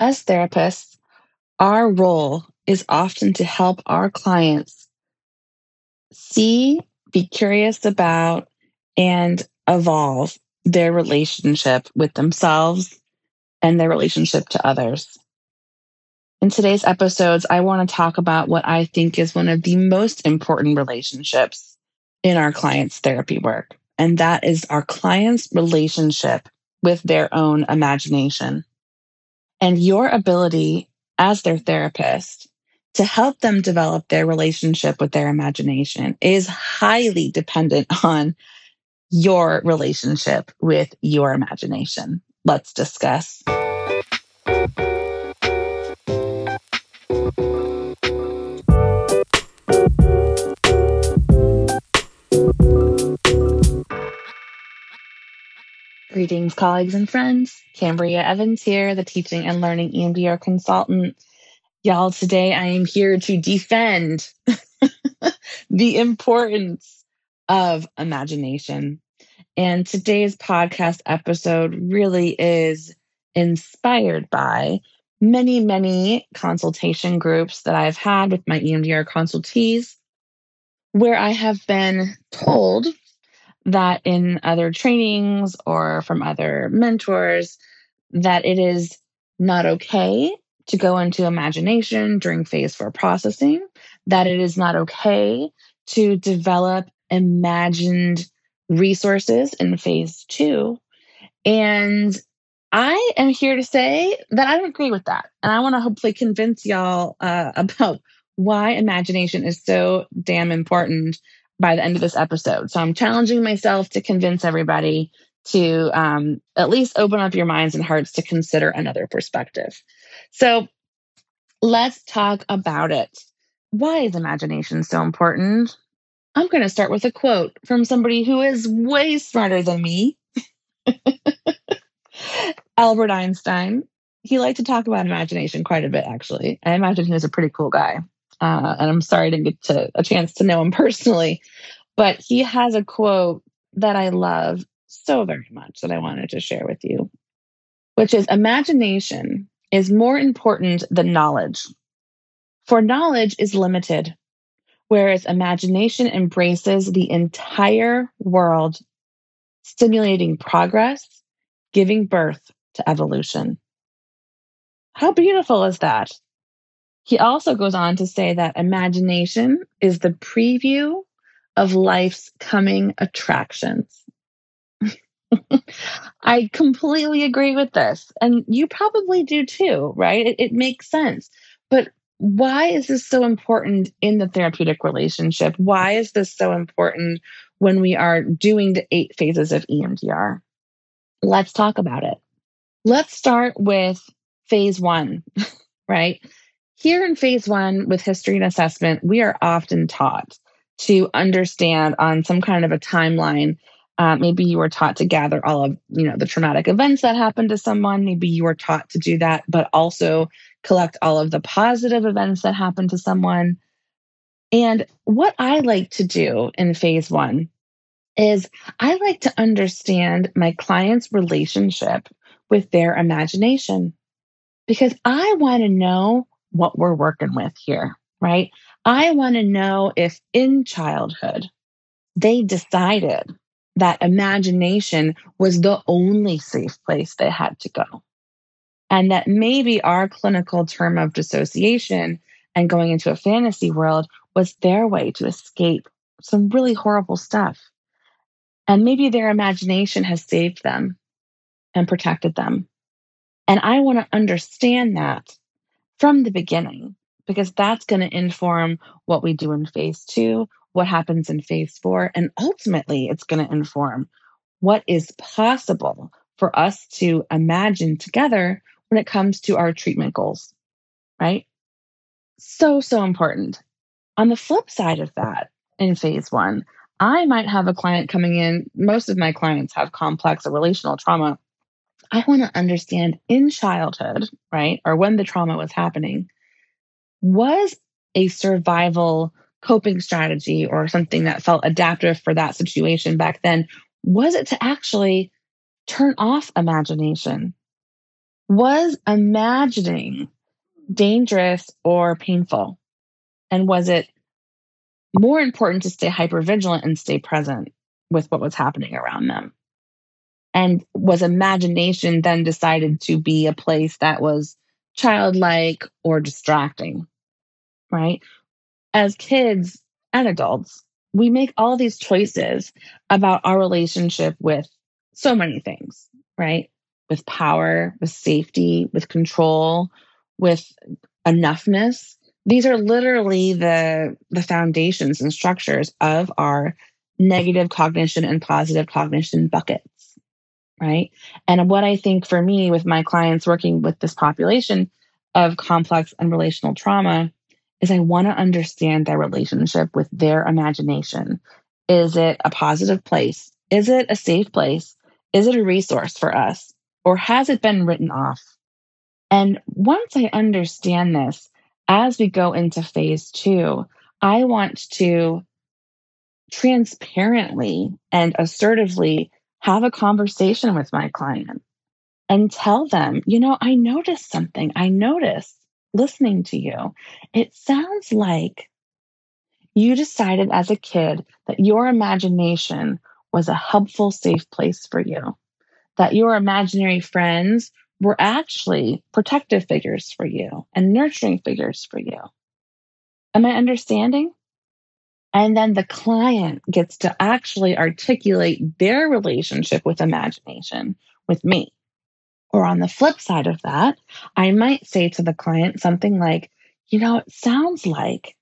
As therapists, our role is often to help our clients see, be curious about, and evolve their relationship with themselves and their relationship to others. In today's episodes, I want to talk about what I think is one of the most important relationships in our clients' therapy work, and that is our clients' relationship with their own imagination and your ability as their therapist to help them develop their relationship with their imagination is highly dependent on your relationship with your imagination. Let's discuss. Greetings, colleagues and friends. Cambria Evans here, the teaching and learning EMDR consultant. Y'all, today I am here to defend the importance of imagination. And today's podcast episode really is inspired by many, many consultation groups that I've had with my EMDR consultees, where I have been told that in other trainings or from other mentors that it is not okay to go into imagination during phase four processing, that it is not okay to develop imagined resources in phase two. And I am here to say that I agree with that. And I want to hopefully convince y'all uh, about why imagination is so damn important by the end of this episode. So I'm challenging myself to convince everybody to um, at least open up your minds and hearts to consider another perspective. So let's talk about it. Why is imagination so important? I'm going to start with a quote from somebody who is way smarter than me Albert Einstein. He liked to talk about imagination quite a bit, actually. I imagine he was a pretty cool guy. Uh, and I'm sorry I didn't get to, a chance to know him personally, but he has a quote that I love so very much that I wanted to share with you, which is imagination is more important than knowledge. For knowledge is limited, whereas imagination embraces the entire world, stimulating progress, giving birth to evolution. How beautiful is that? He also goes on to say that imagination is the preview of life's coming attractions. I completely agree with this. And you probably do too, right? It, it, makes sense. But why is this so important in the therapeutic relationship? Why is this so important when we are doing the eight phases of EMDR? Let's talk about it. Let's start with phase one, right? Here in phase one with history and assessment, we are often taught to understand on some kind of a timeline. Uh, maybe you were taught to gather all of you know the traumatic events that happened to someone. Maybe you were taught to do that, but also collect all of the positive events that happened to someone. And what I like to do in phase one is I like to understand my client's relationship with their imagination because I want to know what we're working with here, right? I want to know if in childhood they decided that imagination was the only safe place they had to go. And that maybe our clinical term of dissociation and going into a fantasy world was their way to escape some really horrible stuff. And maybe their imagination has saved them and protected them. And I want to understand that from the beginning because that's going to inform what we do in phase two, what happens in phase four, and ultimately it's going to inform what is possible for us to imagine together when it comes to our treatment goals, right? So, so important. On the flip side of that, in phase one, I might have a client coming in. Most of my clients have complex or relational trauma. I want to understand in childhood, right, or when the trauma was happening, was a survival coping strategy or something that felt adaptive for that situation back then, was it to actually turn off imagination? Was imagining dangerous or painful? And was it more important to stay hyper vigilant and stay present with what was happening around them? And was imagination then decided to be a place that was childlike or distracting? Right? As kids and adults, we make all these choices about our relationship with so many things, right? With power, with safety, with control, with enoughness. These are literally the, the foundations and structures of our negative cognition and positive cognition buckets, right? And what I think for me with my clients working with this population of complex and relational trauma is I want to understand their relationship with their imagination. Is it a positive place? Is it a safe place? Is it a resource for us? Or has it been written off? And once I understand this, as we go into phase two, I want to transparently and assertively have a conversation with my client and tell them, you know, I noticed something. I noticed listening to you. It sounds like you decided as a kid that your imagination was a helpful, safe place for you, that your imaginary friends were actually protective figures for you and nurturing figures for you. Am I understanding? And then the client gets to actually articulate their relationship with imagination with me. Or on the flip side of that, I might say to the client something like, you know, it sounds like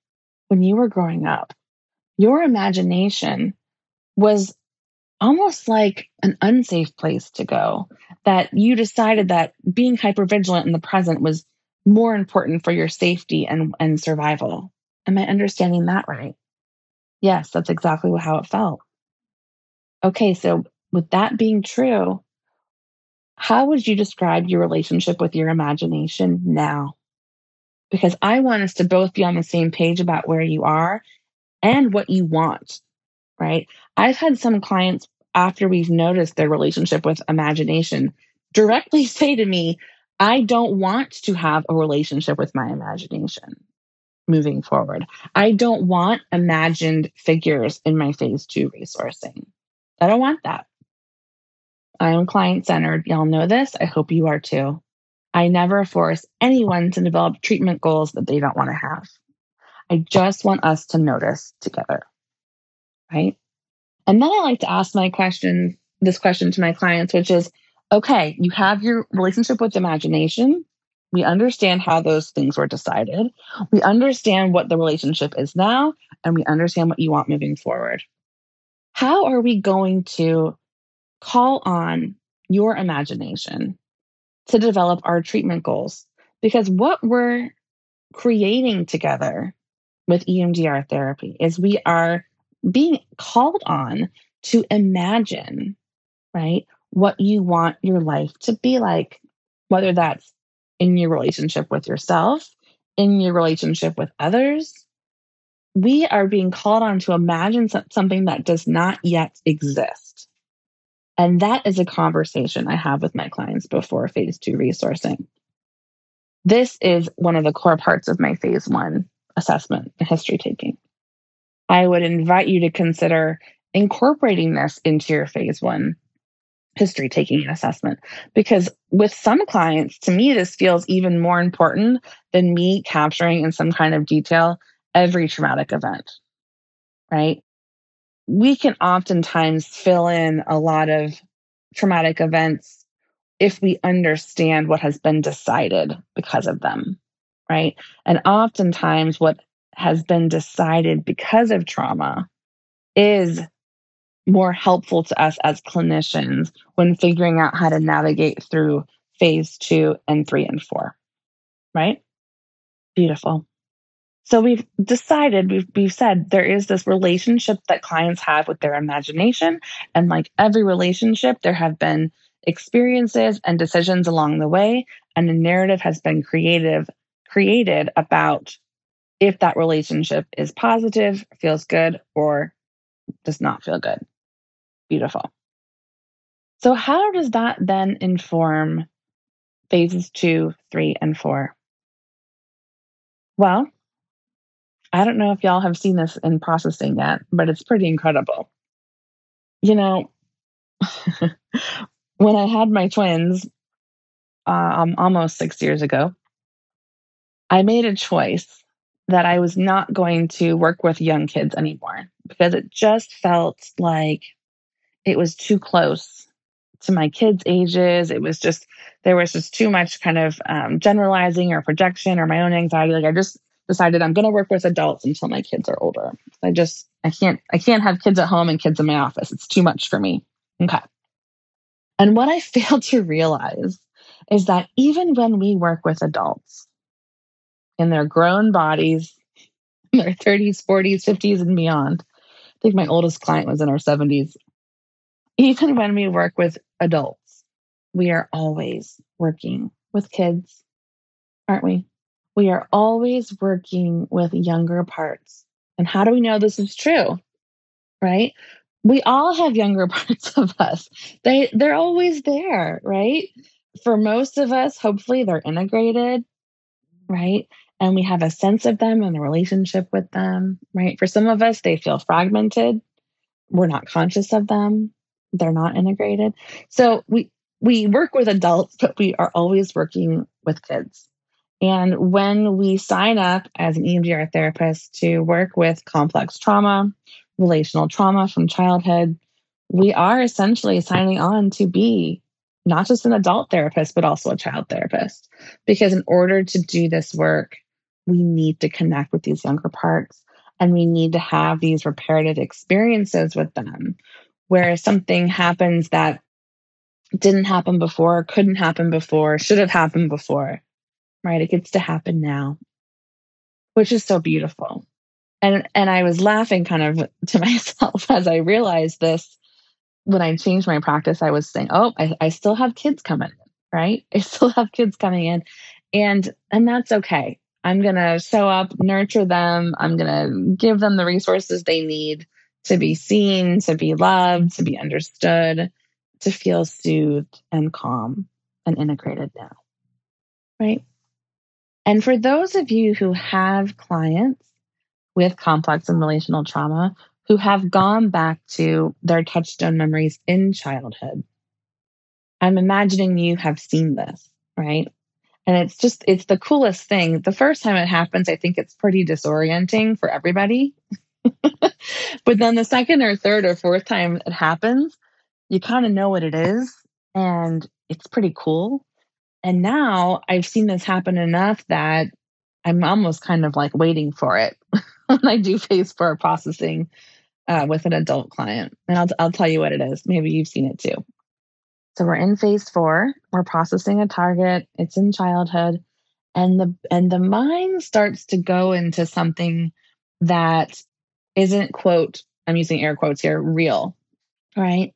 when you were growing up, your imagination was almost like an unsafe place to go, that you decided that being hypervigilant in the present was more important for your safety and, and survival. Am I understanding that right? Yes, that's exactly how it felt. Okay, so with that being true, how would you describe your relationship with your imagination now? Because I want us to both be on the same page about where you are and what you want, right? I've had some clients after we've noticed their relationship with imagination directly say to me, I don't want to have a relationship with my imagination moving forward. I don't want imagined figures in my phase two resourcing. I don't want that. I am client centered. Y'all know this. I hope you are too. I never force anyone to develop treatment goals that they don't want to have. I just want us to notice together. Right. And then I like to ask my question, this question to my clients, which is okay, you have your relationship with imagination. We understand how those things were decided. We understand what the relationship is now, and we understand what you want moving forward. How are we going to call on your imagination to develop our treatment goals. Because what we're creating together with EMDR therapy is we are being called on to imagine, right, what you want your life to be like, whether that's in your relationship with yourself, in your relationship with others. We are being called on to imagine something that does not yet exist. And that is a conversation I have with my clients before phase two resourcing. This is one of the core parts of my phase one assessment and history taking. I would invite you to consider incorporating this into your phase one history taking assessment because with some clients to me this feels even more important than me capturing in some kind of detail every traumatic event right we can oftentimes fill in a lot of traumatic events if we understand what has been decided because of them, right? And oftentimes, what has been decided because of trauma is more helpful to us as clinicians when figuring out how to navigate through phase two and three and four, right? Beautiful. So we've decided, we've, we've said there is this relationship that clients have with their imagination. And like every relationship, there have been experiences and decisions along the way. And a narrative has been creative, created about if that relationship is positive, feels good, or does not feel good. Beautiful. So, how does that then inform phases two, three, and four. Well, I don't know if y'all have seen this in processing yet, but it's pretty incredible. You know, when I had my twins um, almost six years ago, I made a choice that I was not going to work with young kids anymore because it just felt like it was too close to my kids' ages. It was just, there was just too much kind of um, generalizing or projection or my own anxiety. Like I just decided I'm going to work with adults until my kids are older. I just, I can't, I can't have kids at home and kids in my office. It's too much for me. Okay. And what I failed to realize is that even when we work with adults in their grown bodies, in their 30s, 40s, 50s, and beyond, I think my oldest client was in her 70s. Even when we work with adults, we are always working with kids, aren't we? We are always working with younger parts. And how do we know this is true? Right? We all have younger parts of us. They they're always there, right? For most of us, hopefully they're integrated, right? And we have a sense of them and a relationship with them, right? For some of us, they feel fragmented. We're not conscious of them. They're not integrated. So we we work with adults, but we are always working with kids. And when we sign up as an EMDR therapist to work with complex trauma, relational trauma from childhood, we are essentially signing on to be not just an adult therapist, but also a child therapist. Because in order to do this work, we need to connect with these younger parts and we need to have these reparative experiences with them where something happens that didn't happen before, couldn't happen before, should have happened before right? It gets to happen now, which is so beautiful. And and I was laughing kind of to myself as I realized this when I changed my practice. I was saying, "Oh, I, I still have kids coming in, right? I still have kids coming in, and and that's okay. I'm gonna show up, nurture them. I'm gonna give them the resources they need to be seen, to be loved, to be understood, to feel soothed and calm and integrated now, right?" And for those of you who have clients with complex and relational trauma who have gone back to their touchstone memories in childhood, I'm imagining you have seen this, right? And it's just, it's the coolest thing. The first time it happens, I think it's pretty disorienting for everybody. but then the second or third or fourth time it happens, you kind of know what it is and it's pretty cool. And now I've seen this happen enough that I'm almost kind of like waiting for it when I do phase four processing uh, with an adult client. And I'll, I'll tell you what it is. Maybe you've seen it too. So we're in phase four. We're processing a target. It's in childhood, and the and the mind starts to go into something that isn't quote. I'm using air quotes here. Real, right?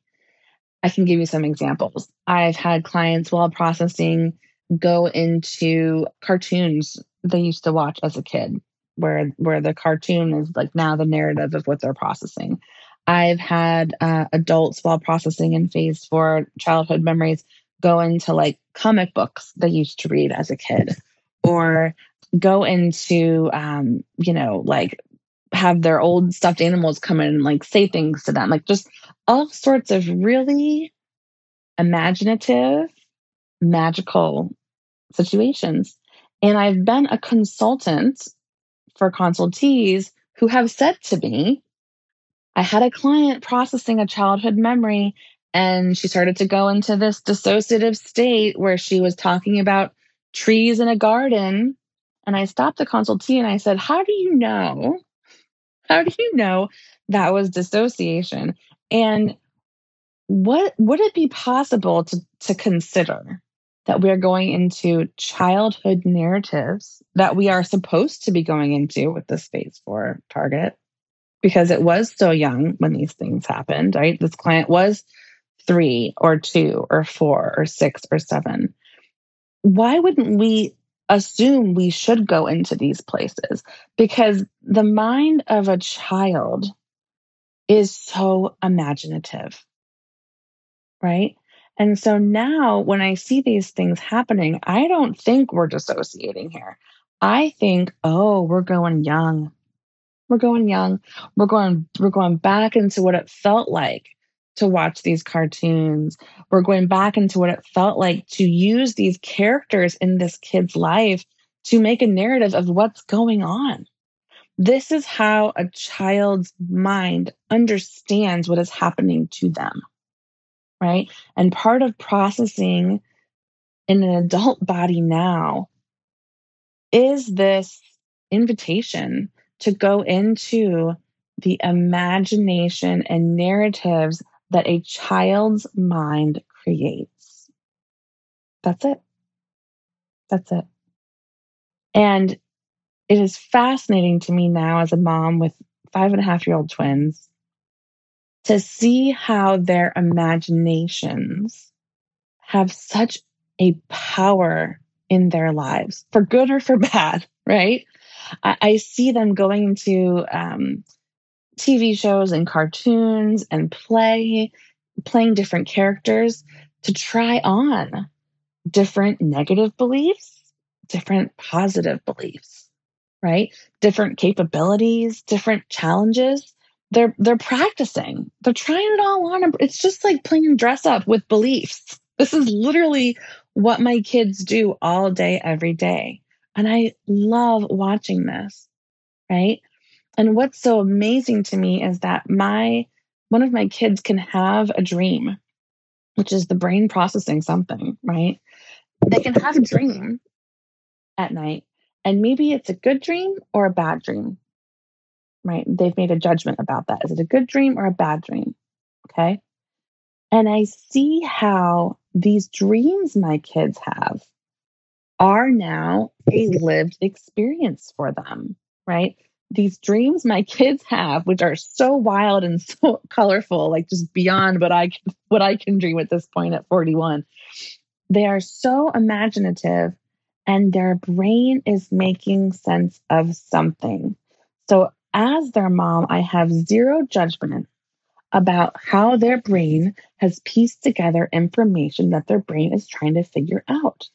I can give you some examples. I've had clients while processing go into cartoons they used to watch as a kid, where where the cartoon is like now the narrative of what they're processing. I've had uh, adults while processing in phase four childhood memories go into like comic books they used to read as a kid, or go into um, you know like have their old stuffed animals come in and like say things to them, like just all sorts of really imaginative, magical situations. And I've been a consultant for consultees who have said to me, I had a client processing a childhood memory and she started to go into this dissociative state where she was talking about trees in a garden. And I stopped the consultee and I said, How do you know? How do you know that was dissociation? And what would it be possible to, to consider that we are going into childhood narratives that we are supposed to be going into with the phase four target because it was so young when these things happened, right? This client was three or two or four or six or seven. Why wouldn't we assume we should go into these places? Because the mind of a child is so imaginative, right? And so now when I see these things happening, I don't think we're dissociating here. I think, oh, we're going young. We're going young. We're going we're going back into what it felt like to watch these cartoons. We're going back into what it felt like to use these characters in this kid's life to make a narrative of what's going on. This is how a child's mind understands what is happening to them, right? And part of processing in an adult body now is this invitation to go into the imagination and narratives that a child's mind creates. That's it. That's it. And it is fascinating to me now as a mom with five and a half year old twins to see how their imaginations have such a power in their lives, for good or for bad, right? I, I see them going into um, TV shows and cartoons and play, playing different characters to try on different negative beliefs, different positive beliefs, right? Different capabilities, different challenges. They're they're practicing. They're trying it all on. It's just like playing dress up with beliefs. This is literally what my kids do all day every day. And I love watching this, right? And what's so amazing to me is that my one of my kids can have a dream, which is the brain processing something, right? They can have a dream at night, and maybe it's a good dream or a bad dream, right? They've made a judgment about that. Is it a good dream or a bad dream? Okay. And I see how these dreams my kids have are now a lived experience for them, right? These dreams my kids have, which are so wild and so colorful, like just beyond what I can, what I can dream at this point at 41. They are so imaginative and their brain is making sense of something. So as their mom, I have zero judgment about how their brain has pieced together information that their brain is trying to figure out.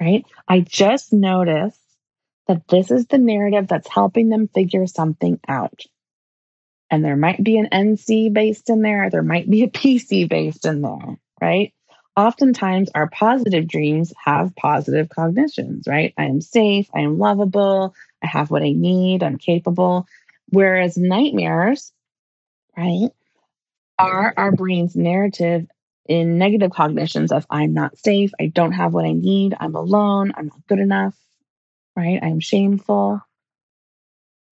Right? I just noticed that this is the narrative that's helping them figure something out. And there might be an NC based in there, there might be a PC based in there, right? Oftentimes, our positive dreams have positive cognitions, right? I am safe, I am lovable, I have what I need, I'm capable. Whereas nightmares, right, are our brain's narrative in negative cognitions of I'm not safe, I don't have what I need, I'm alone, I'm not good enough, right? I'm shameful.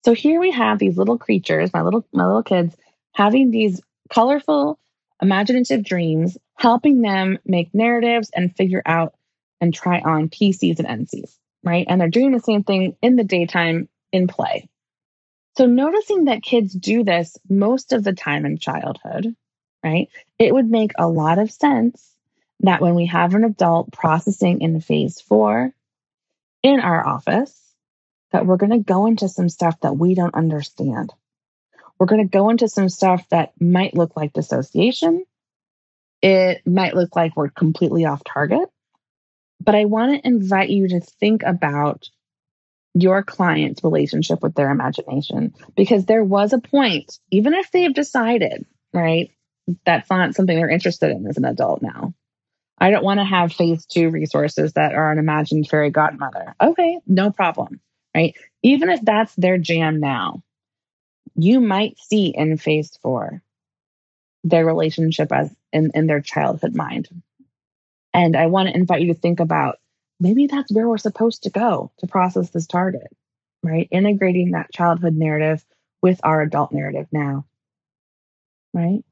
So here we have these little creatures, my little my little kids having these colorful imaginative dreams, helping them make narratives and figure out and try on PCs and NCs, right? And they're doing the same thing in the daytime in play. So noticing that kids do this most of the time in childhood, right? It would make a lot of sense that when we have an adult processing in phase four, in our office that we're going to go into some stuff that we don't understand. We're going to go into some stuff that might look like dissociation. It might look like we're completely off target. But I want to invite you to think about your client's relationship with their imagination because there was a point, even if they've decided, right, that's not something they're interested in as an adult now. I don't want to have phase two resources that are an imagined fairy godmother. Okay, no problem. Right. Even if that's their jam now, you might see in phase four their relationship as in, in their childhood mind. And I want to invite you to think about maybe that's where we're supposed to go to process this target, right? Integrating that childhood narrative with our adult narrative now, right?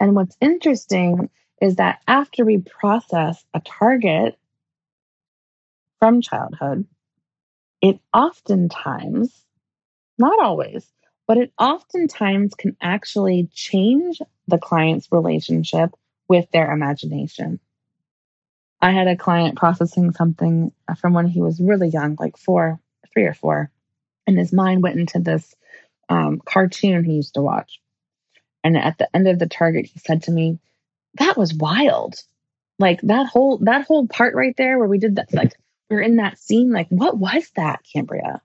And what's interesting is that after we process a target from childhood, it oftentimes, not always, but it oftentimes can actually change the client's relationship with their imagination. I had a client processing something from when he was really young, like four, three or four, and his mind went into this um, cartoon he used to watch. And at the end of the target, he said to me, that was wild. Like that whole that whole part right there where we did that, like we are in that scene, like what was that, Cambria?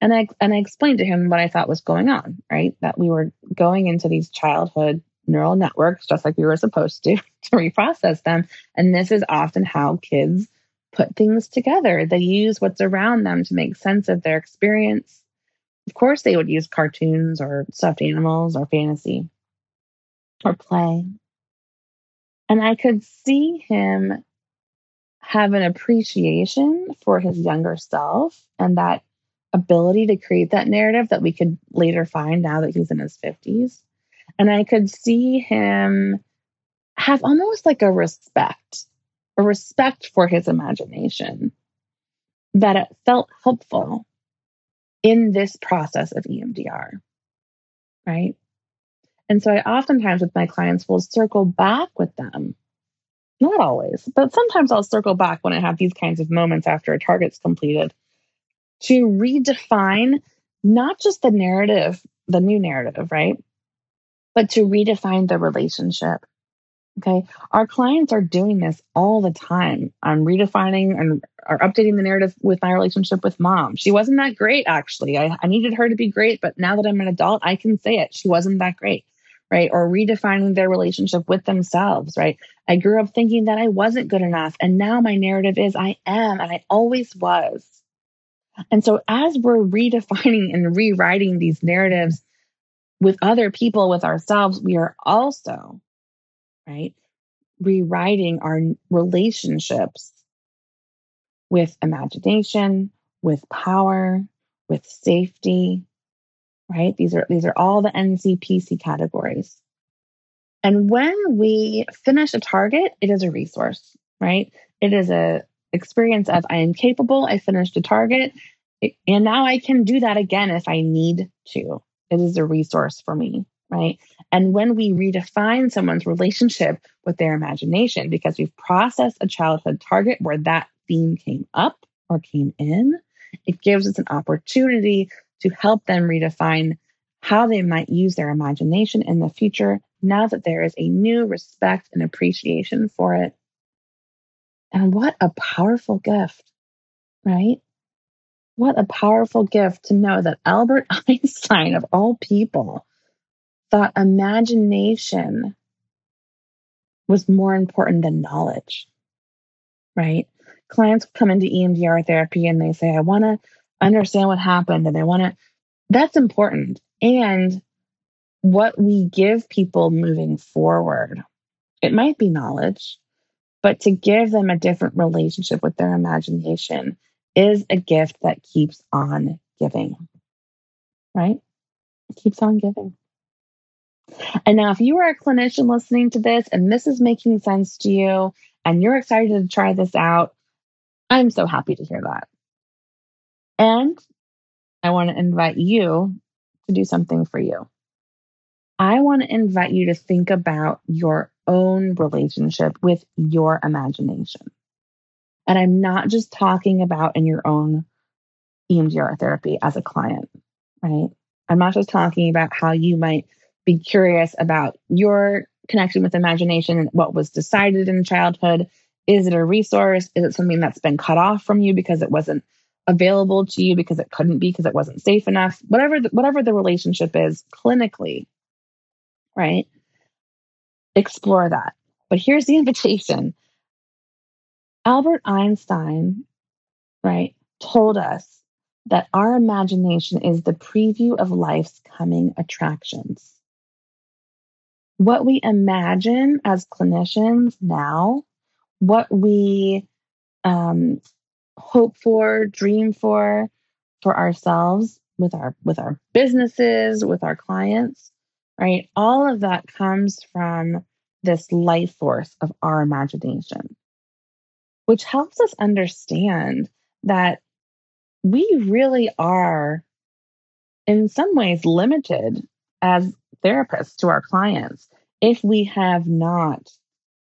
And I and I explained to him what I thought was going on, right? That we were going into these childhood neural networks just like we were supposed to to reprocess them. And this is often how kids put things together. They use what's around them to make sense of their experience. Of course, they would use cartoons or stuffed animals or fantasy or play. And I could see him have an appreciation for his younger self and that ability to create that narrative that we could later find now that he's in his 50s. And I could see him have almost like a respect, a respect for his imagination that it felt helpful in this process of EMDR. Right. And so I oftentimes with my clients will circle back with them. Not always, but sometimes I'll circle back when I have these kinds of moments after a target's completed to redefine not just the narrative, the new narrative, right? But to redefine the relationship. Okay. Our clients are doing this all the time. I'm redefining and are updating the narrative with my relationship with mom. She wasn't that great, actually. I, I needed her to be great, but now that I'm an adult, I can say it. She wasn't that great right? Or redefining their relationship with themselves, right? I grew up thinking that I wasn't good enough. And now my narrative is I am, and I always was. And so as we're redefining and rewriting these narratives with other people, with ourselves, we are also, right, rewriting our relationships with imagination, with power, with safety, right? These are these are all the NCPC categories. And when we finish a target, it is a resource, right? It is a experience of I am capable, I finished a target, and now I can do that again if I need to. It is a resource for me, right? And when we redefine someone's relationship with their imagination, because we've processed a childhood target where that theme came up or came in, it gives us an opportunity to help them redefine how they might use their imagination in the future now that there is a new respect and appreciation for it. And what a powerful gift, right? What a powerful gift to know that Albert Einstein, of all people, thought imagination was more important than knowledge, right? Clients come into EMDR therapy and they say, I want to understand what happened and they want to that's important. And what we give people moving forward it might be knowledge but to give them a different relationship with their imagination is a gift that keeps on giving right? It keeps on giving. And now if you are a clinician listening to this and this is making sense to you and you're excited to try this out i'm so happy to hear that and I want to invite you to do something for you. I want to invite you to think about your own relationship with your imagination. And I'm not just talking about in your own EMDR therapy as a client, right? I'm not just talking about how you might be curious about your connection with imagination and what was decided in childhood. Is it a resource? Is it something that's been cut off from you because it wasn't available to you because it couldn't be because it wasn't safe enough whatever the, whatever the relationship is clinically right? Explore that. But here's the invitation. Albert einstein right told us that our imagination is the preview of life's coming attractions. What we imagine as clinicians now what we um, hope for, dream for for ourselves with our with our businesses, with our clients, right? All of that comes from this life force of our imagination, which helps us understand that we really are in some ways limited as therapists to our clients if we have not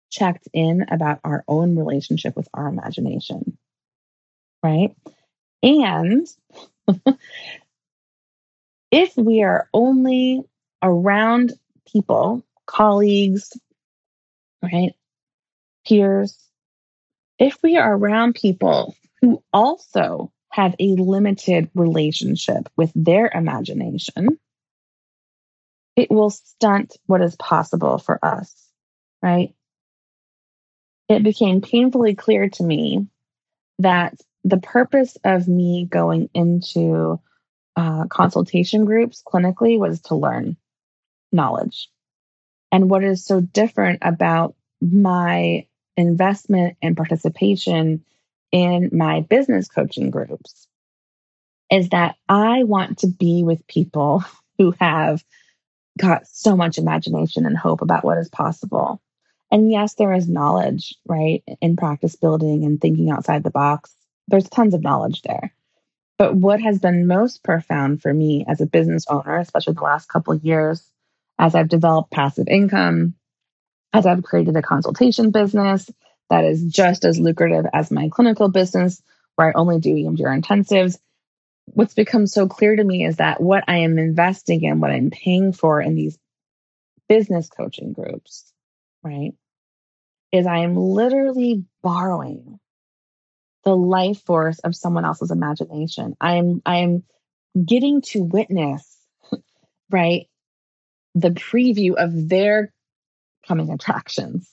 checked in about our own relationship with our imagination right? And if we are only around people, colleagues, right? Peers. If we are around people who also have a limited relationship with their imagination, it will stunt what is possible for us, right? It became painfully clear to me that the purpose of me going into uh, consultation groups clinically was to learn knowledge. And what is so different about my investment and participation in my business coaching groups is that I want to be with people who have got so much imagination and hope about what is possible. And yes, there is knowledge, right, in practice building and thinking outside the box. There's tons of knowledge there. But what has been most profound for me as a business owner, especially the last couple years, as I've developed passive income, as I've created a consultation business that is just as lucrative as my clinical business, where I only do EMDR intensives, what's become so clear to me is that what I am investing in, what I'm paying for in these business coaching groups, right, is I am literally borrowing the life force of someone else's imagination. I'm I'm getting to witness, right, the preview of their coming attractions,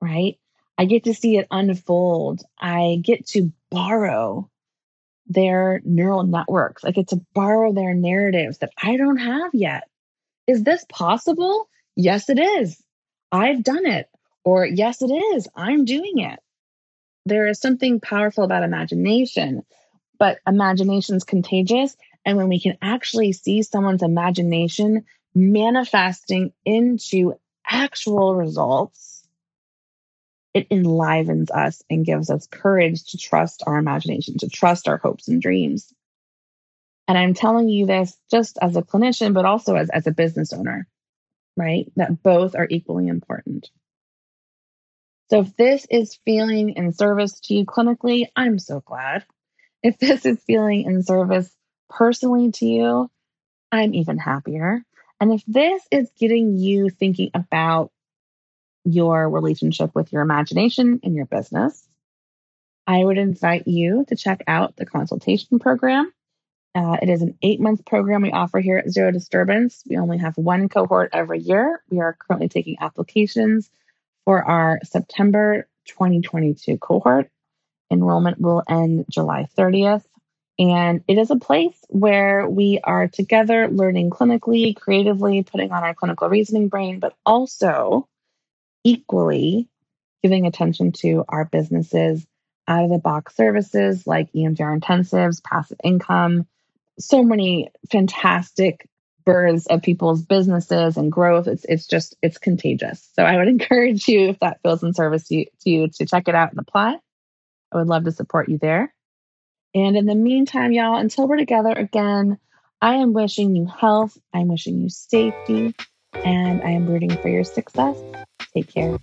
right? I get to see it unfold. I get to borrow their neural networks. I get to borrow their narratives that I don't have yet. Is this possible? Yes, it is. I've done it. Or yes, it is. I'm doing it. There is something powerful about imagination, but imagination is contagious. And when we can actually see someone's imagination manifesting into actual results, it enlivens us and gives us courage to trust our imagination, to trust our hopes and dreams. And I'm telling you this just as a clinician, but also as, as a business owner, right? That both are equally important. So if this is feeling in service to you clinically, I'm so glad. If this is feeling in service personally to you, I'm even happier. And if this is getting you thinking about your relationship with your imagination and your business, I would invite you to check out the consultation program. Uh, it is an eight month program we offer here at Zero Disturbance. We only have one cohort every year. We are currently taking applications for our September 2022 cohort. Enrollment will end July 30th. And it is a place where we are together learning clinically, creatively, putting on our clinical reasoning brain, but also equally giving attention to our businesses out of the box services like EMDR intensives, passive income, so many fantastic births of people's businesses and growth. It's it's just it's contagious. So I would encourage you if that feels in service to to you to check it out and apply. I would love to support you there. And in the meantime, y'all, until we're together again, I am wishing you health. I'm wishing you safety, and I am rooting for your success. Take care.